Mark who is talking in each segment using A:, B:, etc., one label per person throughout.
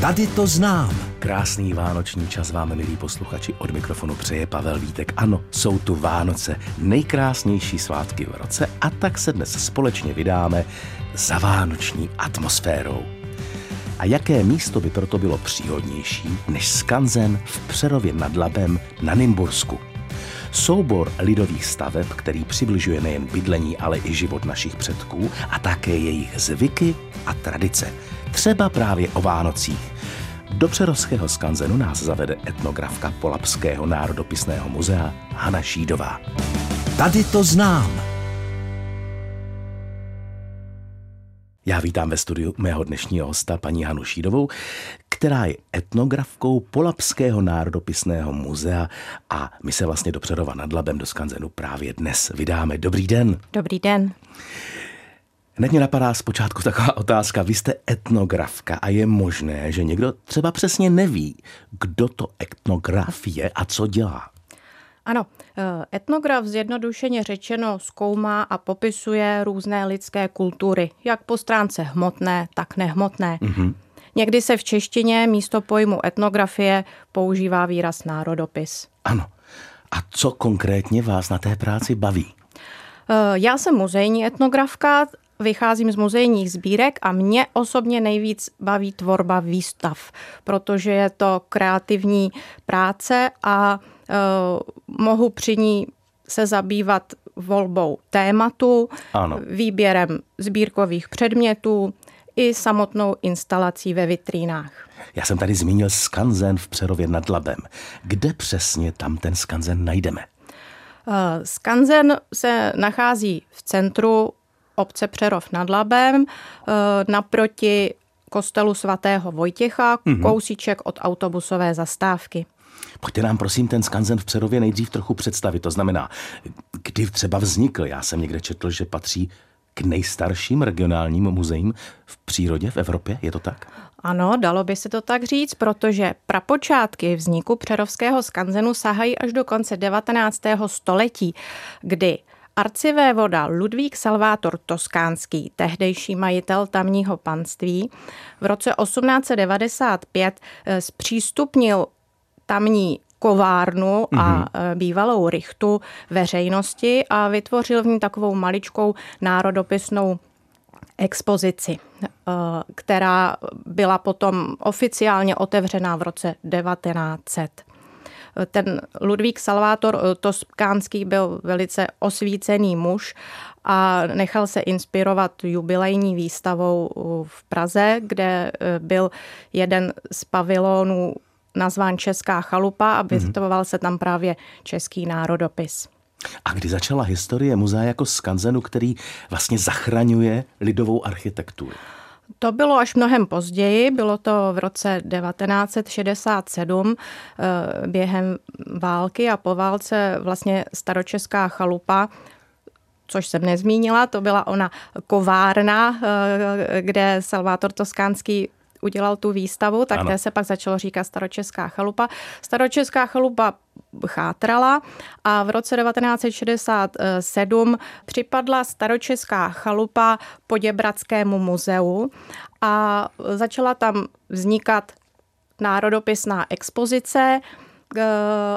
A: Tady to znám.
B: Krásný vánoční čas vám, milí posluchači, od mikrofonu přeje Pavel Vítek. Ano, jsou tu Vánoce, nejkrásnější svátky v roce a tak se dnes společně vydáme za vánoční atmosférou. A jaké místo by proto bylo příhodnější než skanzen v Přerově nad Labem na Nymbursku? Soubor lidových staveb, který přibližuje nejen bydlení, ale i život našich předků a také jejich zvyky a tradice. Třeba právě o Vánocích. Do Přerovského skanzenu nás zavede etnografka Polapského národopisného muzea Hana Šídová.
A: Tady to znám.
B: Já vítám ve studiu mého dnešního hosta, paní Hanu Šídovou, která je etnografkou Polapského národopisného muzea a my se vlastně do Přerova nad Labem do Skanzenu právě dnes vydáme. Dobrý den.
C: Dobrý den.
B: Hned mě napadá zpočátku taková otázka. Vy jste etnografka a je možné, že někdo třeba přesně neví, kdo to etnograf je a co dělá.
C: Ano, eh, etnograf zjednodušeně řečeno zkoumá a popisuje různé lidské kultury, jak po stránce hmotné, tak nehmotné. Mm-hmm. Někdy se v češtině místo pojmu etnografie používá výraz národopis.
B: Ano. A co konkrétně vás na té práci baví?
C: Eh, já jsem muzejní etnografka, vycházím z muzejních sbírek a mě osobně nejvíc baví tvorba výstav, protože je to kreativní práce a uh, mohu při ní se zabývat volbou tématu, ano. výběrem sbírkových předmětů i samotnou instalací ve vitrínách.
B: Já jsem tady zmínil skanzen v Přerově nad Labem. Kde přesně tam ten skanzen najdeme?
C: Eh, skanzen se nachází v centru obce Přerov nad Labem, eh, naproti kostelu svatého Vojtěcha, mm-hmm. kousíček od autobusové zastávky.
B: Pojďte nám prosím ten skanzen v Přerově nejdřív trochu představit. To znamená, kdy třeba vznikl. Já jsem někde četl, že patří k nejstarším regionálním muzeím v přírodě v Evropě. Je to tak?
C: Ano, dalo by se to tak říct, protože prapočátky vzniku Přerovského skanzenu sahají až do konce 19. století, kdy Arcivévoda Ludvík Salvátor Toskánský, tehdejší majitel tamního panství, v roce 1895 eh, zpřístupnil tamní kovárnu a mm-hmm. bývalou rychtu veřejnosti a vytvořil v ní takovou maličkou národopisnou expozici, eh, která byla potom oficiálně otevřená v roce 1900 ten Ludvík Salvátor eh, Toskánský byl velice osvícený muž a nechal se inspirovat jubilejní výstavou eh, v Praze, kde eh, byl jeden z pavilonů nazván Česká chalupa a mhm. vystavoval se tam právě český národopis.
B: A kdy začala historie muzea jako skanzenu, který vlastně zachraňuje lidovou architekturu?
C: To bylo až mnohem později, bylo to v roce 1967 eh, během války a po válce vlastně staročeská chalupa což jsem nezmínila, to byla ona kovárna, eh, kde Salvátor Toskánský udělal tu výstavu, tak té se pak začalo říkat Staročeská chalupa. Staročeská chalupa chátrala a v roce 1967 připadla Staročeská chalupa Poděbradskému muzeu a začala tam vznikat národopisná expozice, eh,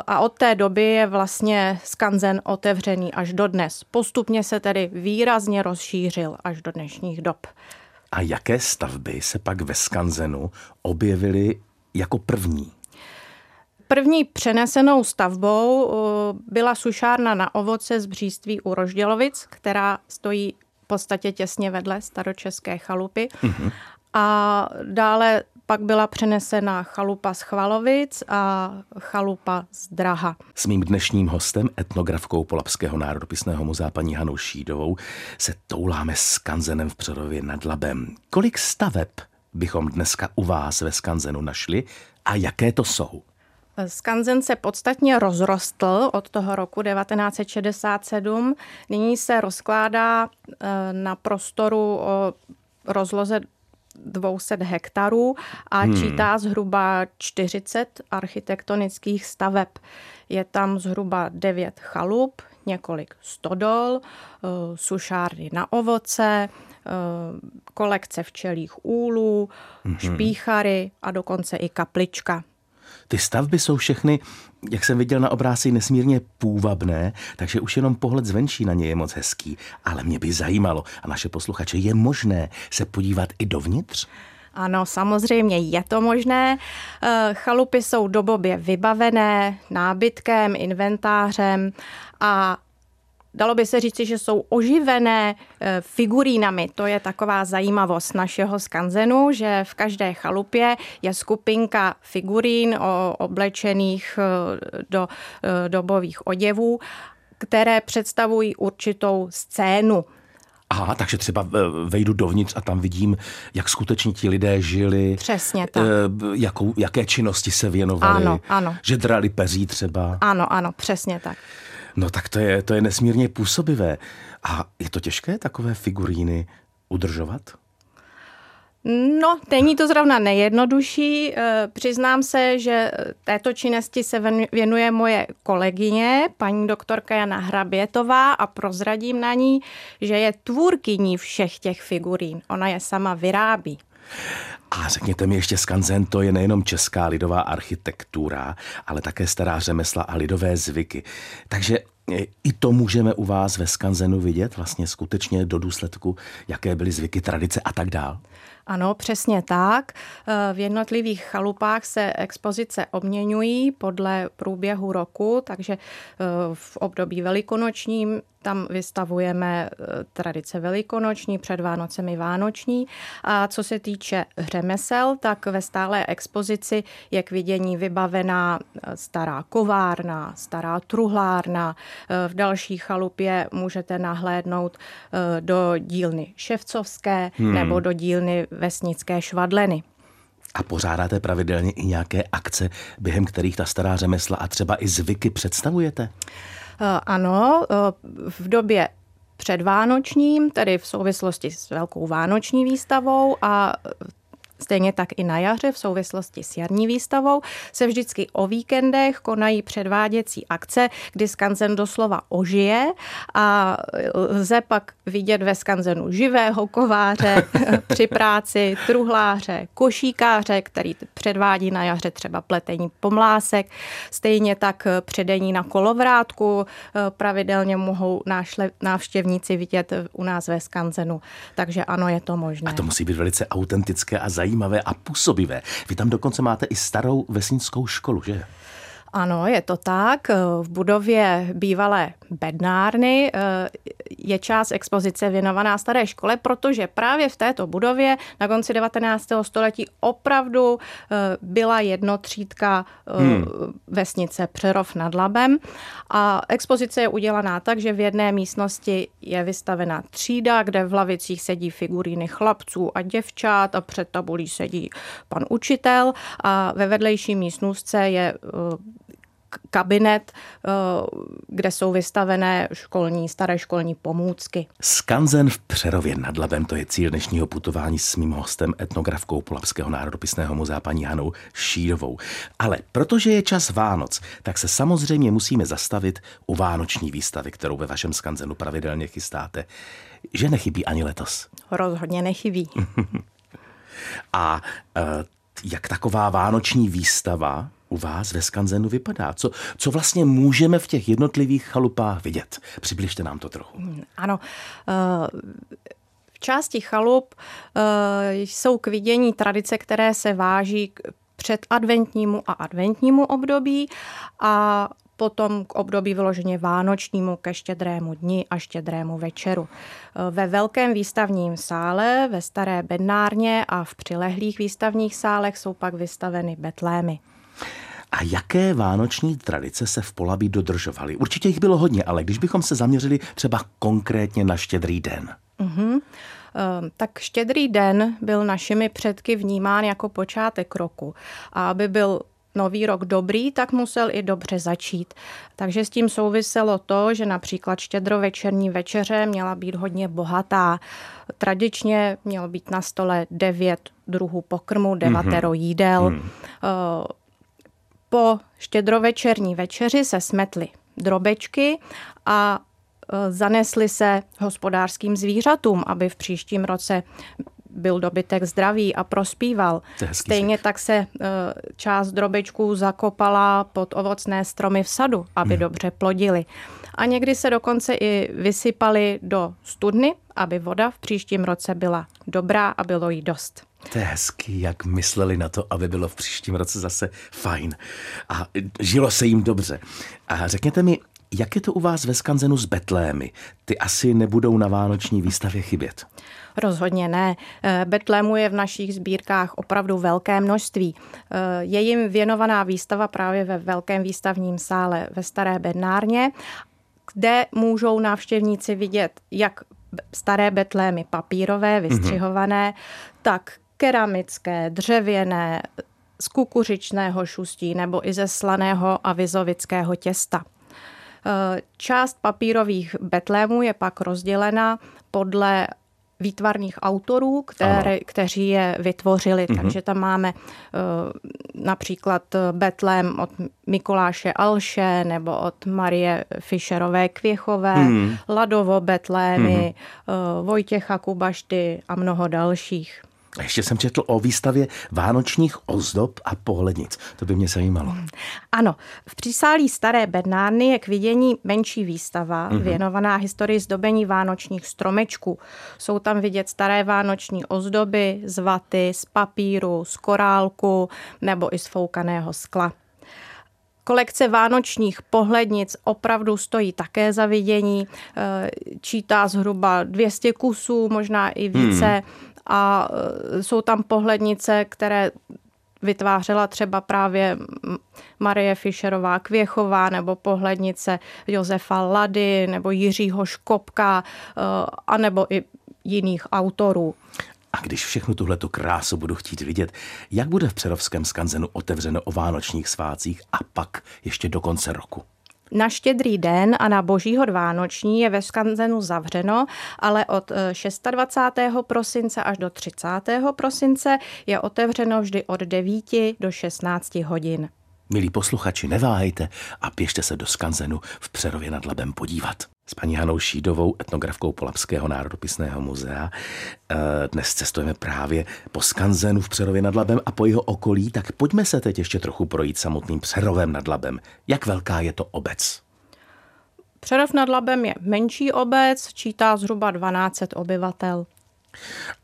C: a od té doby je vlastně skanzen otevřený až do dnes. Postupně se tedy výrazně rozšířil až do dnešních dob.
B: A jaké stavby se pak ve skanzenu objevily jako první?
C: První přenesenou stavbou uh, byla sušárna na ovoce z bříství u Roždělovic, která stojí v podstatě těsně vedle staročeské chalupy. Mm-hmm. A dále pak byla přenesena chalupa z Chvalovic a chalupa z Draha.
B: S mým dnešním hostem, etnografkou Polapského národopisného muzea paní Hanou Šídovou, se touláme s kanzenem v Přerově nad Labem. Kolik staveb bychom dneska u vás ve skanzenu našli a jaké to jsou?
C: Skanzen se podstatně rozrostl od toho roku 1967. Nyní se rozkládá eh, na prostoru o rozloze 200 hektarů a hmm. čítá zhruba 40 architektonických staveb. Je tam zhruba 9 chalup, několik stodol, eh, sušárny na ovoce, kolekce včelých úlů, mm-hmm. špíchary a dokonce i kaplička.
B: Ty stavby jsou všechny, jak jsem viděl na obrázky, nesmírně půvabné, takže už jenom pohled zvenčí na ně je moc hezký. Ale mě by zajímalo, a naše posluchače, je možné se podívat i dovnitř?
C: Ano, samozřejmě je to možné. Eh, chalupy jsou dobově vybavené nábytkem, inventářem a Dalo by se říci, že jsou oživené eh, figurínami. To je taková zajímavost našeho skanzenu, že v každé chalupě je skupinka figurín oblečených eh, do dobových oděvů, které představují určitou scénu.
B: Aha, takže třeba eh, vejdu dovnitř a tam vidím, jak skutečně ti lidé žili.
C: Přesně tak.
B: Eh, jakou, jaké činnosti se věnovali.
C: Ano, ano.
B: Že drali peří třeba.
C: Ano, ano, přesně tak.
B: No tak to je, to je nesmírně působivé. A je to těžké takové figuríny udržovat?
C: No, není to zrovna nejjednodušší. Eh, přiznám se, že této činnosti se věnuje moje kolegyně, paní doktorka Jana Hrabětová a prozradím na ní, že je tvůrkyní všech těch figurín. Ona je sama vyrábí.
B: A řekněte mi ještě, skanzen to je nejenom česká lidová architektura, ale také stará řemesla a lidové zvyky. Takže i to můžeme u vás ve skanzenu vidět, vlastně skutečně do důsledku, jaké byly zvyky, tradice a tak dál.
C: Ano, přesně tak. V jednotlivých chalupách se expozice obměňují podle průběhu roku, takže eh, v období velikonočním tam vystavujeme eh, tradice velikonoční, před Vánocemi vánoční. A co se týče řemesel, tak ve stálé expozici je k vidění vybavená eh, stará kovárna, stará truhlárna. Eh, v další chalupě můžete nahlédnout do dílny ševcovské hmm. nebo do dílny vesnické švadleny.
B: A pořádáte pravidelně i nějaké akce, během kterých ta stará řemesla a třeba i zvyky představujete?
C: Eh, ano, eh, v době předvánočním, tedy v souvislosti s velkou vánoční výstavou a Stejně tak i na jaře v souvislosti s jarní výstavou se vždycky o víkendech konají předváděcí akce, kdy skanzen doslova ožije a lze pak vidět ve skanzenu živého kováře při práci, truhláře, košíkáře, který předvádí na jaře třeba pletení pomlásek. Stejně tak předení na kolovrátku pravidelně mohou návštěvníci vidět u nás ve skanzenu. Takže ano, je to možné.
B: A to musí být velice autentické a zajímavé zajímavé a působivé. Vy tam dokonce máte i starou vesnickou školu, že?
C: Ano, je to tak. V budově bývalé bednárny eh, je část expozice věnovaná staré škole, protože právě v této budově na konci 19. století opravdu eh, byla jednotřídka eh, hmm. vesnice Přerov nad Labem a expozice je udělaná tak, že v jedné místnosti je vystavena třída, kde v lavicích sedí figuríny chlapců a děvčat a před tabulí sedí pan učitel a ve vedlejší místnostce je kabinet, eh, kde jsou vystavené školní, staré školní pomůcky.
B: Skanzen v Přerově nad Labem, to je cíl dnešního putování s mým hostem, etnografkou Polapského národopisného muzea paní Hanou Šírovou. Ale protože je čas Vánoc, tak se samozřejmě musíme zastavit u vánoční výstavy, kterou ve vašem skanzenu pravidelně chystáte. Že nechybí ani letos?
C: Rozhodně nechybí.
B: A uh, jak taková vánoční výstava u vás ve Skanzenu vypadá? Co, co vlastně můžeme v těch jednotlivých chalupách vidět? Přibližte nám to trochu. Hmm,
C: ano. Uh v části chalup jsou k vidění tradice, které se váží k předadventnímu a adventnímu období a potom k období vyloženě vánočnímu ke štědrému dni a štědrému večeru. Ve velkém výstavním sále, ve staré bednárně a v přilehlých výstavních sálech jsou pak vystaveny betlémy.
B: A jaké vánoční tradice se v Polabí dodržovaly? Určitě jich bylo hodně, ale když bychom se zaměřili třeba konkrétně na štědrý den.
C: Mm-hmm. Tak štědrý den byl našimi předky vnímán jako počátek roku. A aby byl nový rok dobrý, tak musel i dobře začít. Takže s tím souviselo to, že například štědrovečerní večeře měla být hodně bohatá. Tradičně mělo být na stole devět druhů pokrmu, devatero mm-hmm. jídel. Mm. Po štědrovečerní večeři se smetly drobečky a zanesly se hospodářským zvířatům, aby v příštím roce byl dobytek zdravý a prospíval. Stejně tak se e, část drobečků zakopala pod ovocné stromy v sadu, aby hmm. dobře plodili. A někdy se dokonce i vysypali do studny, aby voda v příštím roce byla dobrá a bylo jí dost.
B: To je hezký, jak mysleli na to, aby bylo v příštím roce zase fajn. A žilo se jim dobře. A řekněte mi, jak je to u vás ve Skanzenu s Betlémy? Ty asi nebudou na vánoční výstavě chybět.
C: Rozhodně ne. Eh, Betlému je v našich sbírkách opravdu velké množství. Eh, je jim věnovaná výstava právě ve velkém výstavním sále ve Staré Bednárně, kde můžou návštěvníci vidět jak staré betlémy papírové, mhm. vystřihované, mm-hmm. tak keramické, dřevěné, z kukuřičného šustí nebo i ze slaného a vizovického těsta. Eh, část papírových betlémů je pak rozdělena podle výtvarných autorů, které, kteří je vytvořili. Mm-hmm. Takže tam máme uh, například Betlém od Mikuláše Alše nebo od Marie Fischerové Kvěchové, mm-hmm. Ladovo Betlémy, mm-hmm. uh, Vojtěcha Kubašty a mnoho dalších.
B: A ještě jsem četl o výstavě vánočních ozdob a pohlednic. To by mě zajímalo.
C: Ano, v přísálí Staré Bednárny je k vidění menší výstava mm-hmm. věnovaná historii zdobení vánočních stromečků. Jsou tam vidět staré vánoční ozdoby z vaty, z papíru, z korálku nebo i z foukaného skla. Kolekce vánočních pohlednic opravdu stojí také za vidění. Eh, čítá zhruba 200 kusů, možná i více. Hmm a e, jsou tam pohlednice, které vytvářela třeba právě Marie Fischerová Kvěchová nebo pohlednice Josefa Lady nebo Jiřího Škopka e, a nebo i jiných autorů.
B: A když všechnu tuhletu krásu budu chtít vidět, jak bude v Přerovském skanzenu otevřeno o vánočních svácích a pak ještě do konce roku?
C: Na štědrý den a na božího vánoční je ve Skanzenu zavřeno, ale od 26. Eh, prosince až do 30. prosince je otevřeno vždy od 9 do 16 hodin.
B: Milí posluchači, neváhejte a běžte se do Skanzenu v Přerově nad Labem podívat. S paní Hanou Šídovou, etnografkou Polapského národopisného muzea. Eh, dnes cestujeme právě po Skanzenu v Přerově nad Labem a po jeho okolí, tak pojďme se teď ještě trochu projít samotným Přerovem nad Labem. Jak velká je to obec?
C: Přerov nad Labem je menší obec, čítá zhruba 12 obyvatel.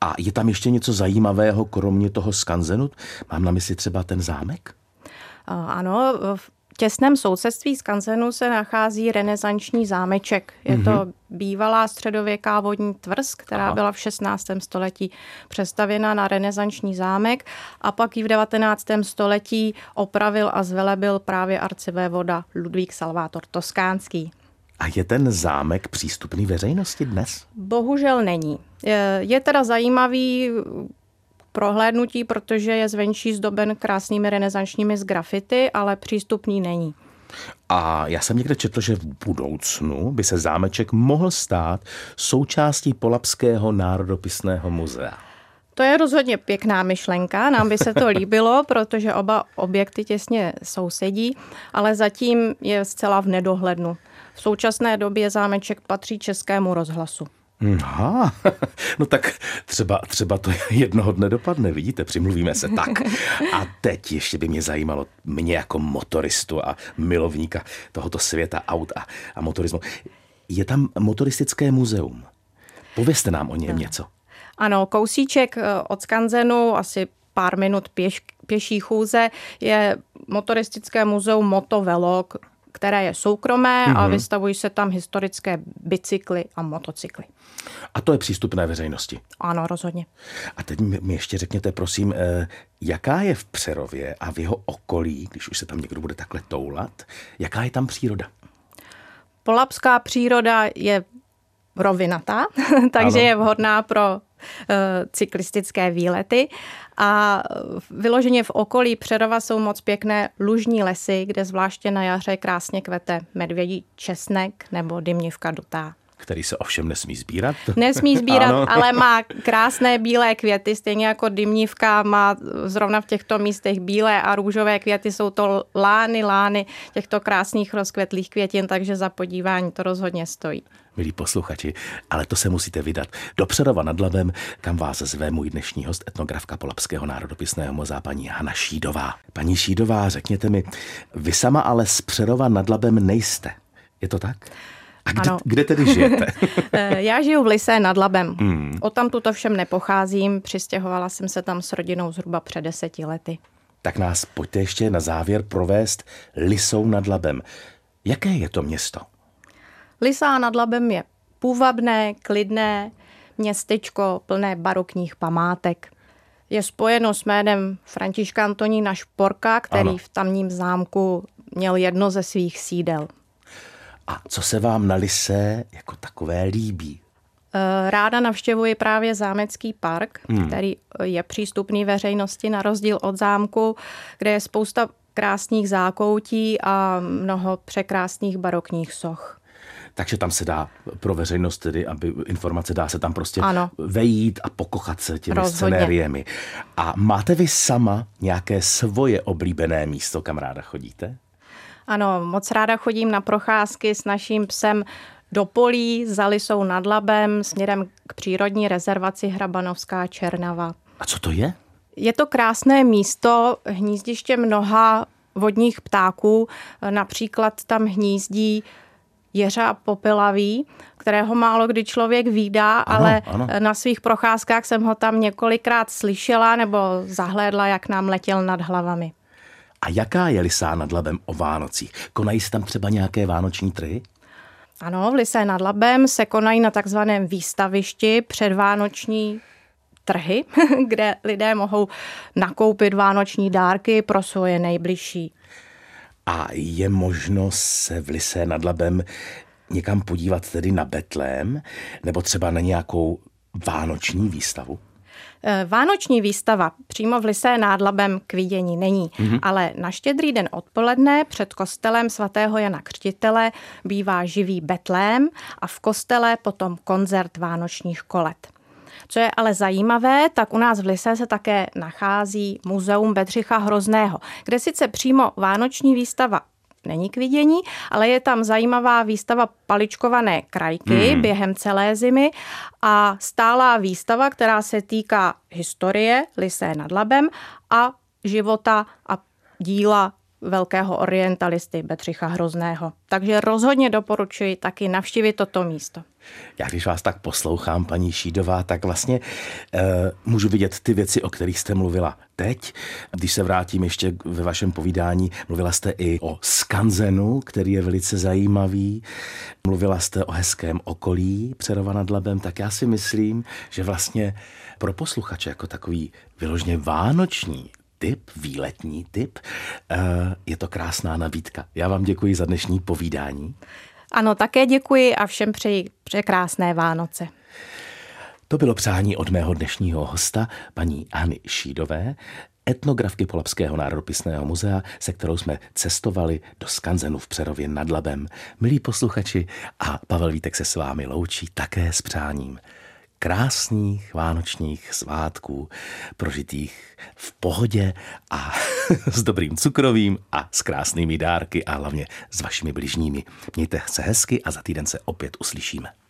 B: A je tam ještě něco zajímavého, kromě toho skanzenu? Mám na mysli třeba ten zámek?
C: Ano, v těsném sousedství skanzenu se nachází renesanční zámeček. Je mm-hmm. to mhm. bývalá středověká vodní tvrz, která Aha. byla v 16. století přestavěna na renesanční zámek a pak ji v 19. století opravil a zvelebil právě voda Ludvík Salvátor Toskánský.
B: A je ten zámek přístupný veřejnosti dnes?
C: Bohužel není. Je, je teda zajímavý prohlédnutí, protože je zvenčí zdoben krásnými renesančními z grafity, ale přístupný není.
B: A já jsem někde četl, že v budoucnu by se zámeček mohl stát součástí Polapského národopisného muzea.
C: To je rozhodně pěkná myšlenka, nám by se to líbilo, protože oba objekty těsně sousedí, ale zatím je zcela v nedohlednu. V současné době zámeček patří Českému rozhlasu.
B: Aha, no tak třeba, třeba to jednoho dne dopadne, vidíte, přimluvíme se tak. A teď ještě by mě zajímalo, mě jako motoristu a milovníka tohoto světa aut a, a motorismu. Je tam motoristické muzeum. Povězte nám o něm no. něco.
C: Ano, kousíček eh, od Skanzenu, asi pár minut pěš, pěší chůze, je motoristické muzeum Motovelok, které je soukromé mm-hmm. a mhm. vystavují se tam historické bicykly a motocykly.
B: A to je přístupné veřejnosti?
C: Ano, rozhodně.
B: A teď mi ještě řekněte, prosím, eh, jaká je v Přerově a v jeho okolí, když už se tam někdo bude takhle toulat, jaká je tam příroda?
C: Polapská příroda je rovinatá, takže ano. je vhodná pro Eh, cyklistické výlety a vyloženě v okolí Přerova jsou moc pěkné lužní lesy, kde zvláště na jaře krásně kvete medvědí česnek nebo dymnivka dutá.
B: Který se ovšem nesmí sbírat.
C: Nesmí sbírat, ano. ale má krásné bílé květy, stejně jako dymnívka má zrovna v těchto místech bílé a růžové květy. Jsou to lány, lány těchto krásných rozkvetlých květin, takže za podívání to rozhodně stojí
B: milí posluchači, ale to se musíte vydat do Přerova nad Labem, kam vás zve můj dnešní host, etnografka Polapského národopisného muzea, paní Hana Šídová. Paní Šídová, řekněte mi, vy sama ale z Přerova nad Labem nejste. Je to tak? A kde, kde tedy žijete?
C: Eh, já žiju v Lise nad Labem. Hmm. O tam tuto všem nepocházím, přistěhovala jsem se tam s rodinou zhruba před deseti lety.
B: Tak nás pojďte ještě na závěr provést Lisou nad Labem. Jaké je to město?
C: Lisa nad Labem je půvabné, klidné městečko plné barokních památek. Je spojeno s jménem Františka Antonína Šporka, který ano. v tamním zámku měl jedno ze svých sídel.
B: A co se vám na Lise jako takové líbí?
C: Eh, ráda navštěvuji právě zámecký park, hmm. který je přístupný veřejnosti na rozdíl od zámku, kde je spousta krásných zákoutí a mnoho překrásných barokních soch
B: takže tam se dá pro veřejnost tedy, aby informace dá se tam prostě ano. vejít a pokochat se těmi Rozhodně. scenériemi. A máte vy sama nějaké svoje oblíbené místo, kam ráda chodíte?
C: Ano, moc ráda chodím na procházky s naším psem do polí za Lisou nad Labem směrem k přírodní rezervaci Hrabanovská Černava.
B: A co to je?
C: Je to krásné místo, hnízdiště mnoha vodních ptáků. Například tam hnízdí jeřa popelavý, kterého málo kdy člověk výdá, ano, ale ano. na svých procházkách jsem ho tam několikrát slyšela nebo zahlédla, jak nám letěl nad hlavami.
B: A jaká je Lisá nad Labem o Vánocích? Konají se tam třeba nějaké vánoční trhy?
C: Ano, v Lisé nad Labem se konají na takzvaném výstavišti předvánoční trhy, kde lidé mohou nakoupit vánoční dárky pro svoje nejbližší.
B: A je možno se v Lise nad Labem někam podívat tedy na Betlém nebo třeba na nějakou vánoční výstavu?
C: Eh, vánoční výstava přímo v Lisé nad Labem k vidění není, mm-hmm. ale na štědrý den odpoledne před kostelem svatého Jana Křtitele bývá živý Betlém a v kostele potom koncert vánočních kolet. Co je ale zajímavé, tak u nás v Lise se také nachází muzeum Bedřicha Hrozného, kde sice přímo vánoční výstava není k vidění, ale je tam zajímavá výstava paličkované krajky hmm. během celé zimy a stálá výstava, která se týká historie Lisé nad Labem a života a díla velkého orientalisty Betřicha Hrozného. Takže rozhodně doporučuji taky navštívit toto místo.
B: Já když vás tak poslouchám, paní Šídová, tak vlastně e, můžu vidět ty věci, o kterých jste mluvila teď. Když se vrátím ještě ve vašem povídání, mluvila jste i o skanzenu, který je velice zajímavý. Mluvila jste o hezkém okolí Přerova nad Labem, tak já si myslím, že vlastně pro posluchače jako takový vyložně vánoční typ, výletní typ. Eh, je to krásná nabídka. Já vám děkuji za dnešní povídání.
C: Ano, také děkuji a všem přeji překrásné Vánoce.
B: To bylo přání od mého dnešního hosta, paní Hany Šídové, etnografky Polapského národopisného muzea, se kterou jsme cestovali do skanzenu v Přerově nad Labem. Milí posluchači, a Pavel Vítek se s vámi loučí také s přáním krásných vánočních svátků, prožitých v pohodě a s dobrým cukrovým a s krásnými dárky a hlavně s vašimi bližními. Mějte se hezky a za týden se opět uslyšíme.